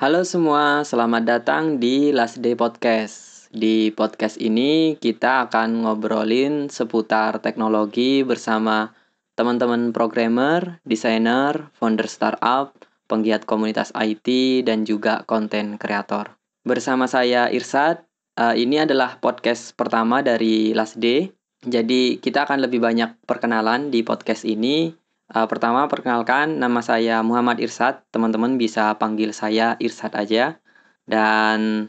Halo semua, selamat datang di Last Day Podcast. Di podcast ini kita akan ngobrolin seputar teknologi bersama teman-teman programmer, desainer, founder startup, penggiat komunitas IT, dan juga konten kreator. Bersama saya Irsad, uh, ini adalah podcast pertama dari Last Day. Jadi kita akan lebih banyak perkenalan di podcast ini Uh, pertama, perkenalkan nama saya Muhammad Irsad. Teman-teman bisa panggil saya Irsad aja. Dan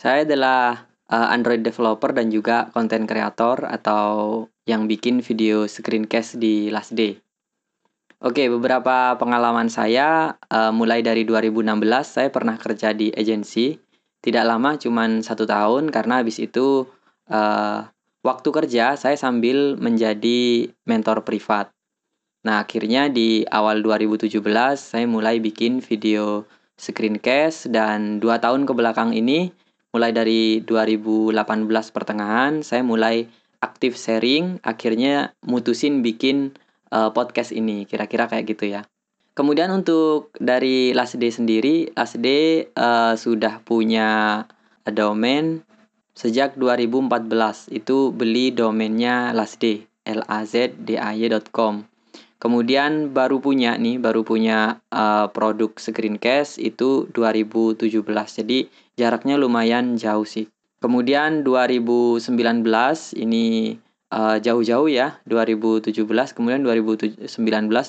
saya adalah uh, Android developer dan juga konten kreator atau yang bikin video screencast di Last Day. Oke, beberapa pengalaman saya uh, mulai dari 2016 saya pernah kerja di agensi. Tidak lama, cuman satu tahun karena habis itu uh, waktu kerja saya sambil menjadi mentor privat. Nah, akhirnya di awal 2017 saya mulai bikin video screencast dan dua tahun ke belakang ini mulai dari 2018 pertengahan saya mulai aktif sharing akhirnya mutusin bikin uh, podcast ini kira-kira kayak gitu ya. Kemudian untuk dari Last Day sendiri, Last Day uh, sudah punya domain sejak 2014 itu beli domainnya Last Day l a z d a y.com Kemudian baru punya nih, baru punya uh, produk screencast itu 2017. Jadi jaraknya lumayan jauh sih. Kemudian 2019 ini uh, jauh-jauh ya, 2017. Kemudian 2019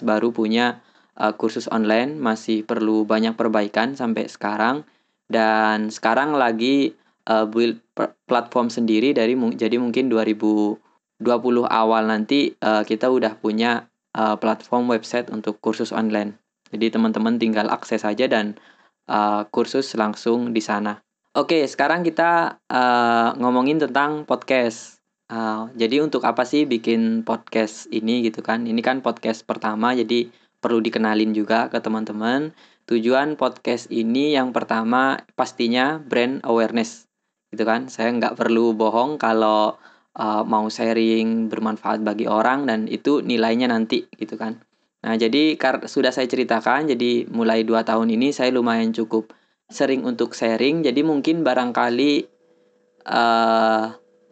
baru punya uh, kursus online, masih perlu banyak perbaikan sampai sekarang. Dan sekarang lagi uh, build platform sendiri dari jadi mungkin 2020 awal nanti uh, kita udah punya uh, platform website untuk kursus online. Jadi teman-teman tinggal akses saja dan uh, kursus langsung di sana. Oke, sekarang kita uh, ngomongin tentang podcast. Uh, jadi untuk apa sih bikin podcast ini gitu kan? Ini kan podcast pertama, jadi perlu dikenalin juga ke teman-teman. Tujuan podcast ini yang pertama pastinya brand awareness, gitu kan? Saya nggak perlu bohong kalau uh, mau sharing bermanfaat bagi orang dan itu nilainya nanti gitu kan. Nah, jadi sudah saya ceritakan, jadi mulai dua tahun ini saya lumayan cukup sering untuk sharing. Jadi mungkin barangkali uh,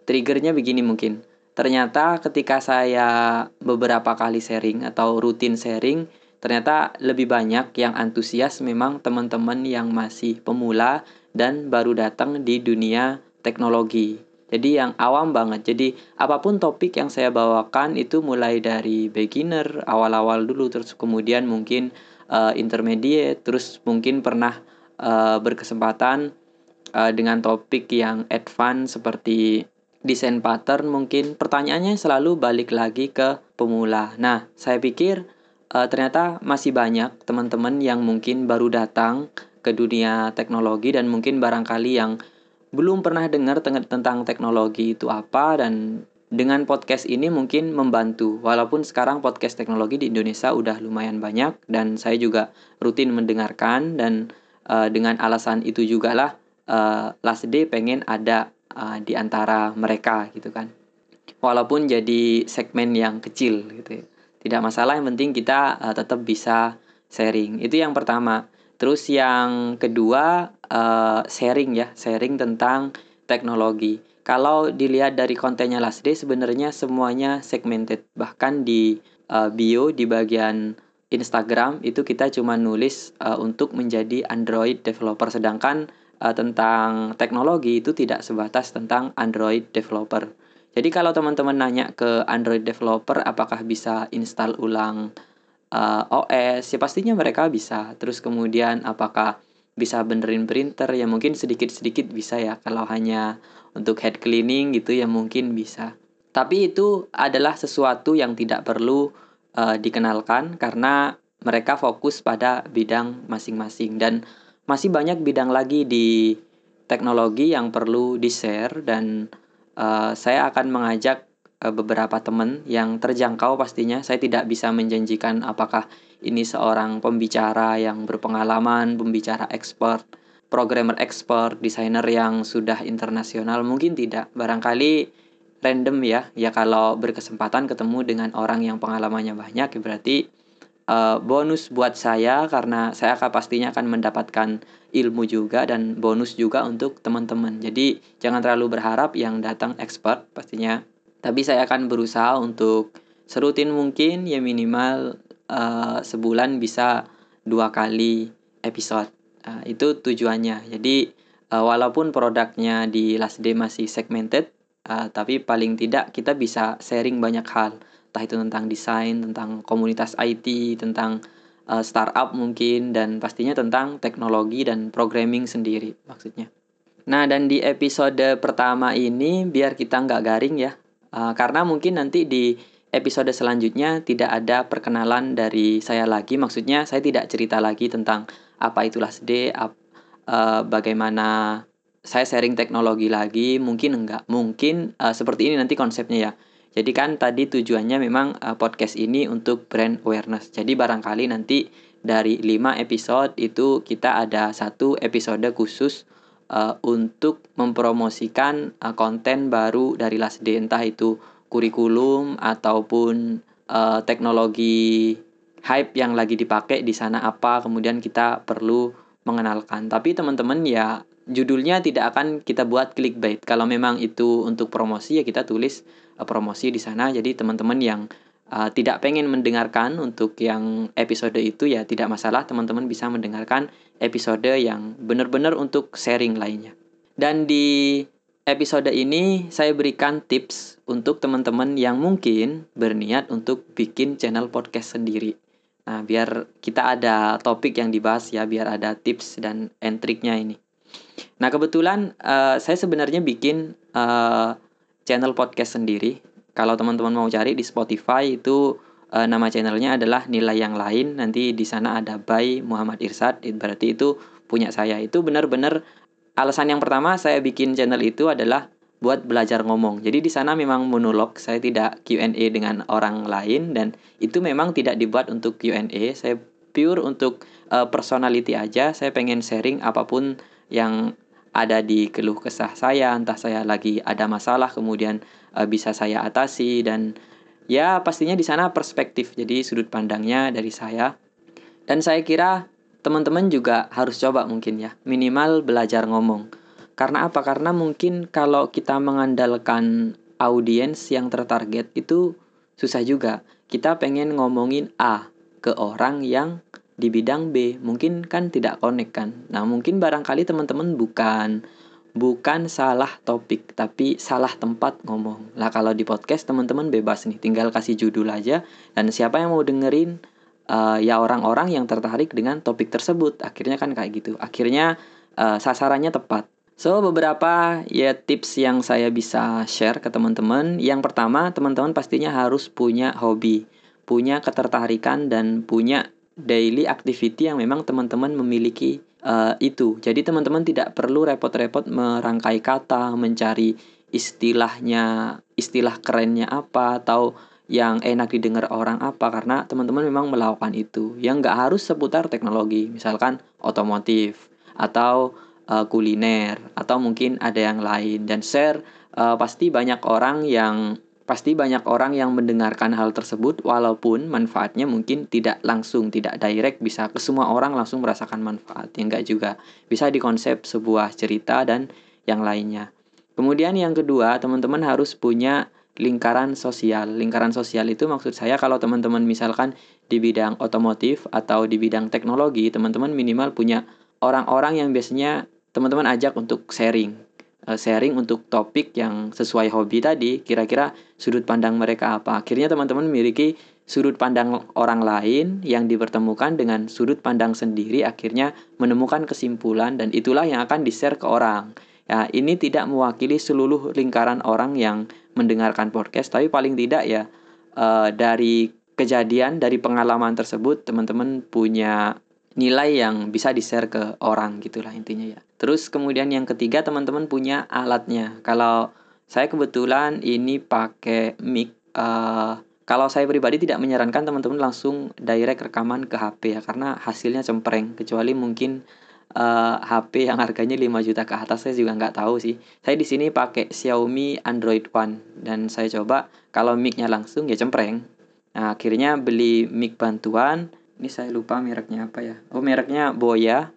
triggernya begini mungkin. Ternyata ketika saya beberapa kali sharing atau rutin sharing, ternyata lebih banyak yang antusias memang teman-teman yang masih pemula dan baru datang di dunia teknologi. Jadi yang awam banget. Jadi apa pun topik yang saya bawakan itu mulai dari beginner awal-awal dulu terus kemudian mungkin uh, intermediate terus mungkin pernah uh, berkesempatan uh, dengan topik yang advance seperti desain pattern mungkin pertanyaannya selalu balik lagi ke pemula. Nah, saya pikir uh, ternyata masih banyak teman-teman yang mungkin baru datang ke dunia teknologi dan mungkin barangkali yang belum pernah dengar tentang teknologi itu apa dan dengan podcast ini mungkin membantu. Walaupun sekarang podcast teknologi di Indonesia udah lumayan banyak dan saya juga rutin mendengarkan dan uh, dengan alasan itu juga lah uh, Last Day pengen ada uh, di antara mereka gitu kan. Walaupun jadi segmen yang kecil gitu ya. tidak masalah yang penting kita uh, tetap bisa sharing. Itu yang pertama Terus yang kedua uh, sharing ya, sharing tentang teknologi. Kalau dilihat dari kontennya Last Day sebenarnya semuanya segmented. Bahkan di uh, bio di bagian Instagram itu kita cuma nulis uh, untuk menjadi Android developer sedangkan uh, tentang teknologi itu tidak sebatas tentang Android developer. Jadi kalau teman-teman nanya ke Android developer apakah bisa install ulang uh, OS ya pastinya mereka bisa. Terus kemudian apakah bisa benerin printer? Ya mungkin sedikit-sedikit bisa ya. Kalau hanya untuk head cleaning gitu ya mungkin bisa. Tapi itu adalah sesuatu yang tidak perlu uh, dikenalkan karena mereka fokus pada bidang masing-masing. Dan masih banyak bidang lagi di teknologi yang perlu di-share dan uh, saya akan mengajak Eh, beberapa teman yang terjangkau pastinya. Saya tidak bisa menjanjikan apakah ini seorang pembicara yang berpengalaman, pembicara expert, programmer expert, desainer yang sudah internasional, mungkin tidak. Barangkali random ya. Ya kalau berkesempatan ketemu dengan orang yang pengalamannya banyak ya berarti uh, bonus buat saya karena saya akan pastinya akan mendapatkan ilmu juga dan bonus juga untuk teman-teman. Jadi jangan terlalu berharap yang datang expert pastinya. Tapi saya akan berusaha untuk serutin mungkin ya minimal uh, sebulan bisa dua kali episode. Uh, itu tujuannya. Jadi uh, walaupun produknya di Last Day masih segmented, uh, tapi paling tidak kita bisa sharing banyak hal. Entah itu tentang desain, tentang komunitas IT, tentang uh, startup mungkin, dan pastinya tentang teknologi dan programming sendiri maksudnya. Nah, dan di episode pertama ini biar kita nggak garing ya, uh, karena mungkin nanti di episode selanjutnya tidak ada perkenalan dari saya lagi. Maksudnya saya tidak cerita lagi tentang apa itu Last Day, ap, uh, bagaimana saya sharing teknologi lagi, mungkin enggak. Mungkin uh, seperti ini nanti konsepnya ya. Jadi kan tadi tujuannya memang podcast ini untuk brand awareness. Jadi barangkali nanti dari 5 episode itu kita ada satu episode khusus uh, untuk mempromosikan uh, konten baru dari Last Day entah itu kurikulum ataupun uh, teknologi hype yang lagi dipakai di sana apa kemudian kita perlu mengenalkan. Tapi teman-teman ya judulnya tidak akan kita buat clickbait. Kalau memang itu untuk promosi ya kita tulis uh, promosi di sana. Jadi teman-teman yang uh, tidak pengen mendengarkan untuk yang episode itu ya tidak masalah teman-teman bisa mendengarkan episode yang benar-benar untuk sharing lainnya dan di episode ini saya berikan tips untuk teman-teman yang mungkin berniat untuk bikin channel podcast sendiri. Nah, biar kita ada topik yang dibahas ya, biar ada tips dan triknya ini. Nah, kebetulan uh, saya sebenarnya bikin uh, channel podcast sendiri. Kalau teman-teman mau cari di Spotify itu uh, nama channelnya adalah nilai yang lain. Nanti di sana ada by Muhammad Irsad. Berarti itu punya saya. Itu benar-benar alasan yang pertama saya bikin channel itu adalah buat belajar ngomong. Jadi di sana memang monolog, saya tidak Q&A dengan orang lain dan itu memang tidak dibuat untuk Q&A. Saya pure untuk uh, personality aja. Saya pengen sharing apa pun yang ada di keluh kesah saya, entah saya lagi ada masalah kemudian uh, bisa saya atasi dan ya pastinya di sana perspektif. Jadi sudut pandangnya dari saya. Dan saya kira teman-teman juga harus coba mungkin ya minimal belajar ngomong karena apa karena mungkin kalau kita mengandalkan audiens yang tertarget itu susah juga kita pengen ngomongin A ke orang yang di bidang B mungkin kan tidak connect kan nah mungkin barangkali teman-teman bukan bukan salah topik tapi salah tempat ngomong. Lah kalau di podcast teman-teman bebas nih. Tinggal kasih judul aja. Dan siapa yang mau dengerin uh, ya orang-orang yang tertarik dengan topik tersebut. Akhirnya kan kayak gitu. Akhirnya uh, sasarannya tepat. So beberapa ya tips yang saya bisa share ke teman-teman. Yang pertama teman-teman pastinya harus punya hobi. Punya ketertarikan dan punya daily activity yang memang teman-teman memiliki uh, itu. Jadi teman-teman tidak perlu repot-repot merangkai kata mencari istilahnya istilah kerennya apa atau yang enak didengar orang apa karena teman-teman memang melakukan itu. Yang nggak harus seputar teknologi misalkan otomotif atau uh, kuliner atau mungkin ada yang lain. Dan share uh, pasti banyak orang yang pasti banyak orang yang mendengarkan hal tersebut walaupun manfaatnya mungkin tidak langsung tidak direct bisa ke semua orang langsung merasakan manfaat ya enggak juga bisa dikonsep sebuah cerita dan yang lainnya kemudian yang kedua teman-teman harus punya lingkaran sosial. Lingkaran sosial itu maksud saya kalau teman-teman misalkan di bidang otomotif atau di bidang teknologi, teman-teman minimal punya orang-orang yang biasanya teman-teman ajak untuk sharing. Eh, sharing untuk topik yang sesuai hobi tadi, kira-kira sudut pandang mereka apa. Akhirnya teman-teman memiliki sudut pandang orang lain yang dipertemukan dengan sudut pandang sendiri, akhirnya menemukan kesimpulan dan itulah yang akan di-share ke orang. Ya, ini tidak mewakili seluruh lingkaran orang yang mendengarkan podcast, tapi paling tidak ya uh, dari kejadian, dari pengalaman tersebut, teman-teman punya nilai yang bisa di-share ke orang gitulah intinya ya. Terus kemudian yang ketiga teman-teman punya alatnya. Kalau saya kebetulan ini pakai mic. Uh, kalau saya pribadi tidak menyarankan teman-teman langsung direct rekaman ke HP ya karena hasilnya cempreng. Kecuali mungkin uh, HP yang harganya 5 juta ke atas saya juga nggak tahu sih. Saya di sini pakai Xiaomi Android One dan saya coba kalau mic-nya langsung ya cempreng. Nah, akhirnya beli mic bantuan. Ini saya lupa mereknya apa ya. Oh, mereknya Boya.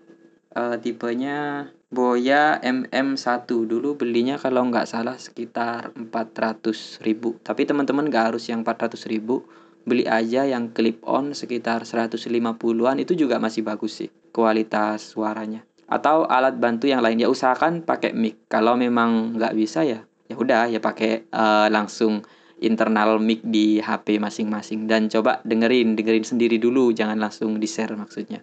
Uh, tipenya Boya MM1 dulu belinya kalau nggak salah sekitar 400 ribu. Tapi teman-teman nggak harus yang 400 ribu. Beli aja yang clip on sekitar 150-an itu juga masih bagus sih kualitas suaranya. Atau alat bantu yang lain. Ya usahakan pakai mic. Kalau memang nggak bisa ya ya udah ya pakai uh, langsung internal mic di HP masing-masing. Dan coba dengerin dengerin sendiri dulu. Jangan langsung di share maksudnya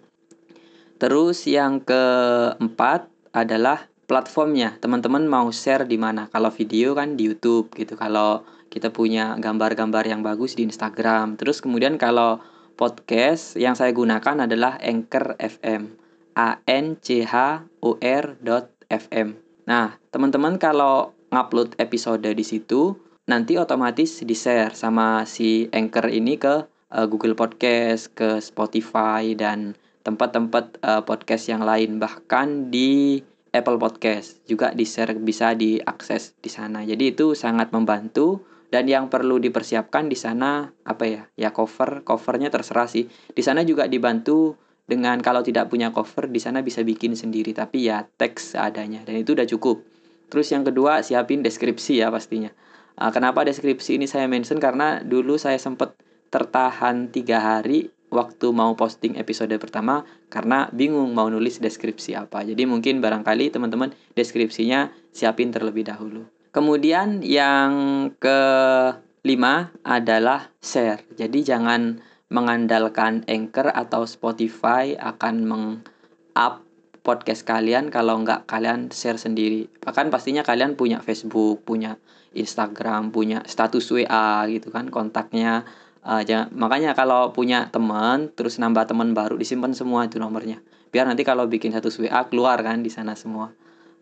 terus yang keempat adalah platformnya teman-teman mau share di mana kalau video kan di YouTube gitu kalau kita punya gambar-gambar yang bagus di Instagram. Terus kemudian kalau podcast yang saya gunakan adalah Anchor FM. A N C H O R FM. Nah, teman-teman kalau ngupload episode di situ nanti otomatis di-share sama si Anchor ini ke uh, Google Podcast, ke Spotify dan tempat-tempat uh, podcast yang lain bahkan di Apple Podcast juga di-share bisa diakses di sana. Jadi itu sangat membantu dan yang perlu dipersiapkan di sana apa ya ya cover covernya terserah sih. Di sana juga dibantu dengan kalau tidak punya cover di sana bisa bikin sendiri tapi ya teks adanya dan itu udah cukup. Terus yang kedua siapin deskripsi ya pastinya. Uh, kenapa deskripsi ini saya mention? Karena dulu saya sempat tertahan tiga hari waktu mau posting episode pertama karena bingung mau nulis deskripsi apa jadi mungkin barangkali teman-teman deskripsinya siapin terlebih dahulu Kemudian yang kelima adalah share. Jadi jangan mengandalkan Anchor atau Spotify akan meng-up podcast kalian kalau nggak kalian share sendiri. Bahkan pastinya kalian punya Facebook, punya Instagram, punya status WA gitu kan kontaknya. Uh, jangan, makanya kalau punya teman terus nambah teman baru disimpan semua itu nomornya. Biar nanti kalau bikin status WA keluar kan di sana semua.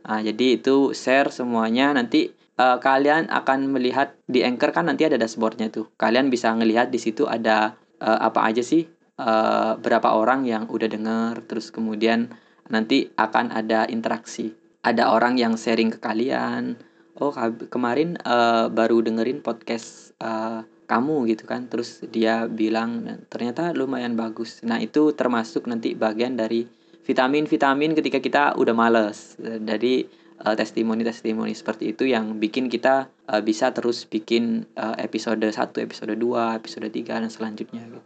Nah, jadi itu share semuanya nanti uh, kalian akan melihat di Anchor kan nanti ada dashboardnya tuh. Kalian bisa ngelihat di situ ada uh, apa aja sih uh, berapa orang yang udah denger terus kemudian nanti akan ada interaksi. Ada orang yang sharing ke kalian. Oh, kemarin uh, baru dengerin podcast uh, kamu gitu kan. Terus dia bilang ternyata lumayan bagus. Nah, itu termasuk nanti bagian dari vitamin-vitamin ketika kita udah males dari uh, testimoni-testimoni seperti itu yang bikin kita uh, bisa terus bikin uh, episode 1, episode 2, episode 3 dan selanjutnya gitu.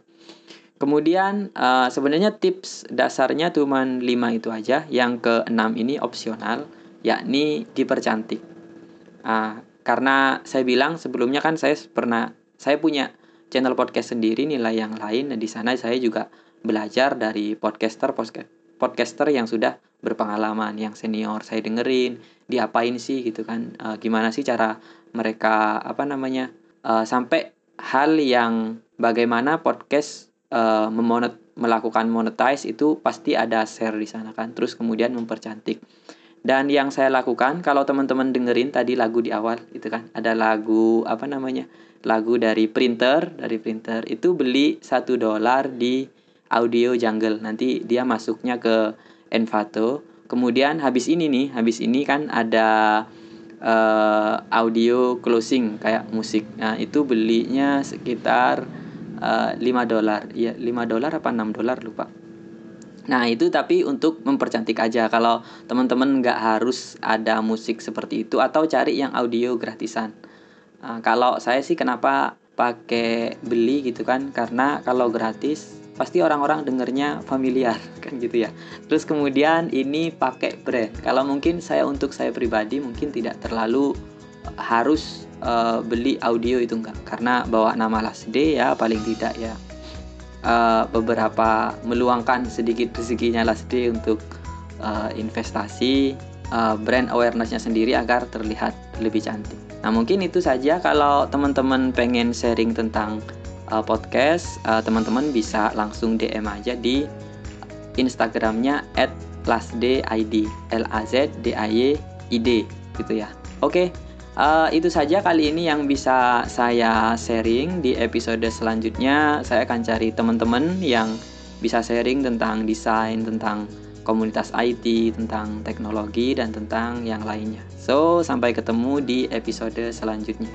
Kemudian uh, sebenarnya tips dasarnya cuma 5 itu aja. Yang keenam ini opsional yakni dipercantik. Uh, karena saya bilang sebelumnya kan saya pernah saya punya channel podcast sendiri nilai yang lain. Dan di sana saya juga belajar dari podcaster podcast podcaster yang sudah berpengalaman yang senior. Saya dengerin diapain sih gitu kan. E, gimana sih cara mereka apa namanya e, sampai hal yang bagaimana podcast e, memonet melakukan monetize itu pasti ada share di sana kan terus kemudian mempercantik. Dan yang saya lakukan kalau teman-teman dengerin tadi lagu di awal itu kan. Ada lagu apa namanya lagu dari printer dari printer itu beli satu dolar di audio jungle. Nanti dia masuknya ke Envato. Kemudian habis ini nih habis ini kan ada uh, audio closing kayak musik. Nah itu belinya sekitar uh, 5 dolar. Ya 5 dolar apa 6 dolar lupa. Nah itu tapi untuk mempercantik aja. Kalau teman-teman nggak harus ada musik seperti itu atau cari yang audio gratisan. Nah, kalau saya sih kenapa pakai beli gitu kan karena kalau gratis pasti orang-orang dengernya familiar kan gitu ya. Terus kemudian ini pakai brand. Kalau mungkin saya untuk saya pribadi mungkin tidak terlalu harus uh, beli audio itu enggak karena bawa nama Last Day ya paling tidak ya uh, beberapa meluangkan sedikit rezekinya Last Day untuk uh, investasi uh, brand awarenessnya sendiri agar terlihat lebih cantik. Nah mungkin itu saja kalau teman-teman pengen sharing tentang uh, podcast, uh, teman-teman bisa langsung DM aja di Instagramnya at lastdid l a z d a y i d gitu ya. Oke, uh, itu saja kali ini yang bisa saya sharing di episode selanjutnya. Saya akan cari teman-teman yang bisa sharing tentang desain, tentang komunitas IT, tentang teknologi dan tentang yang lainnya. So, sampai ketemu di episode selanjutnya.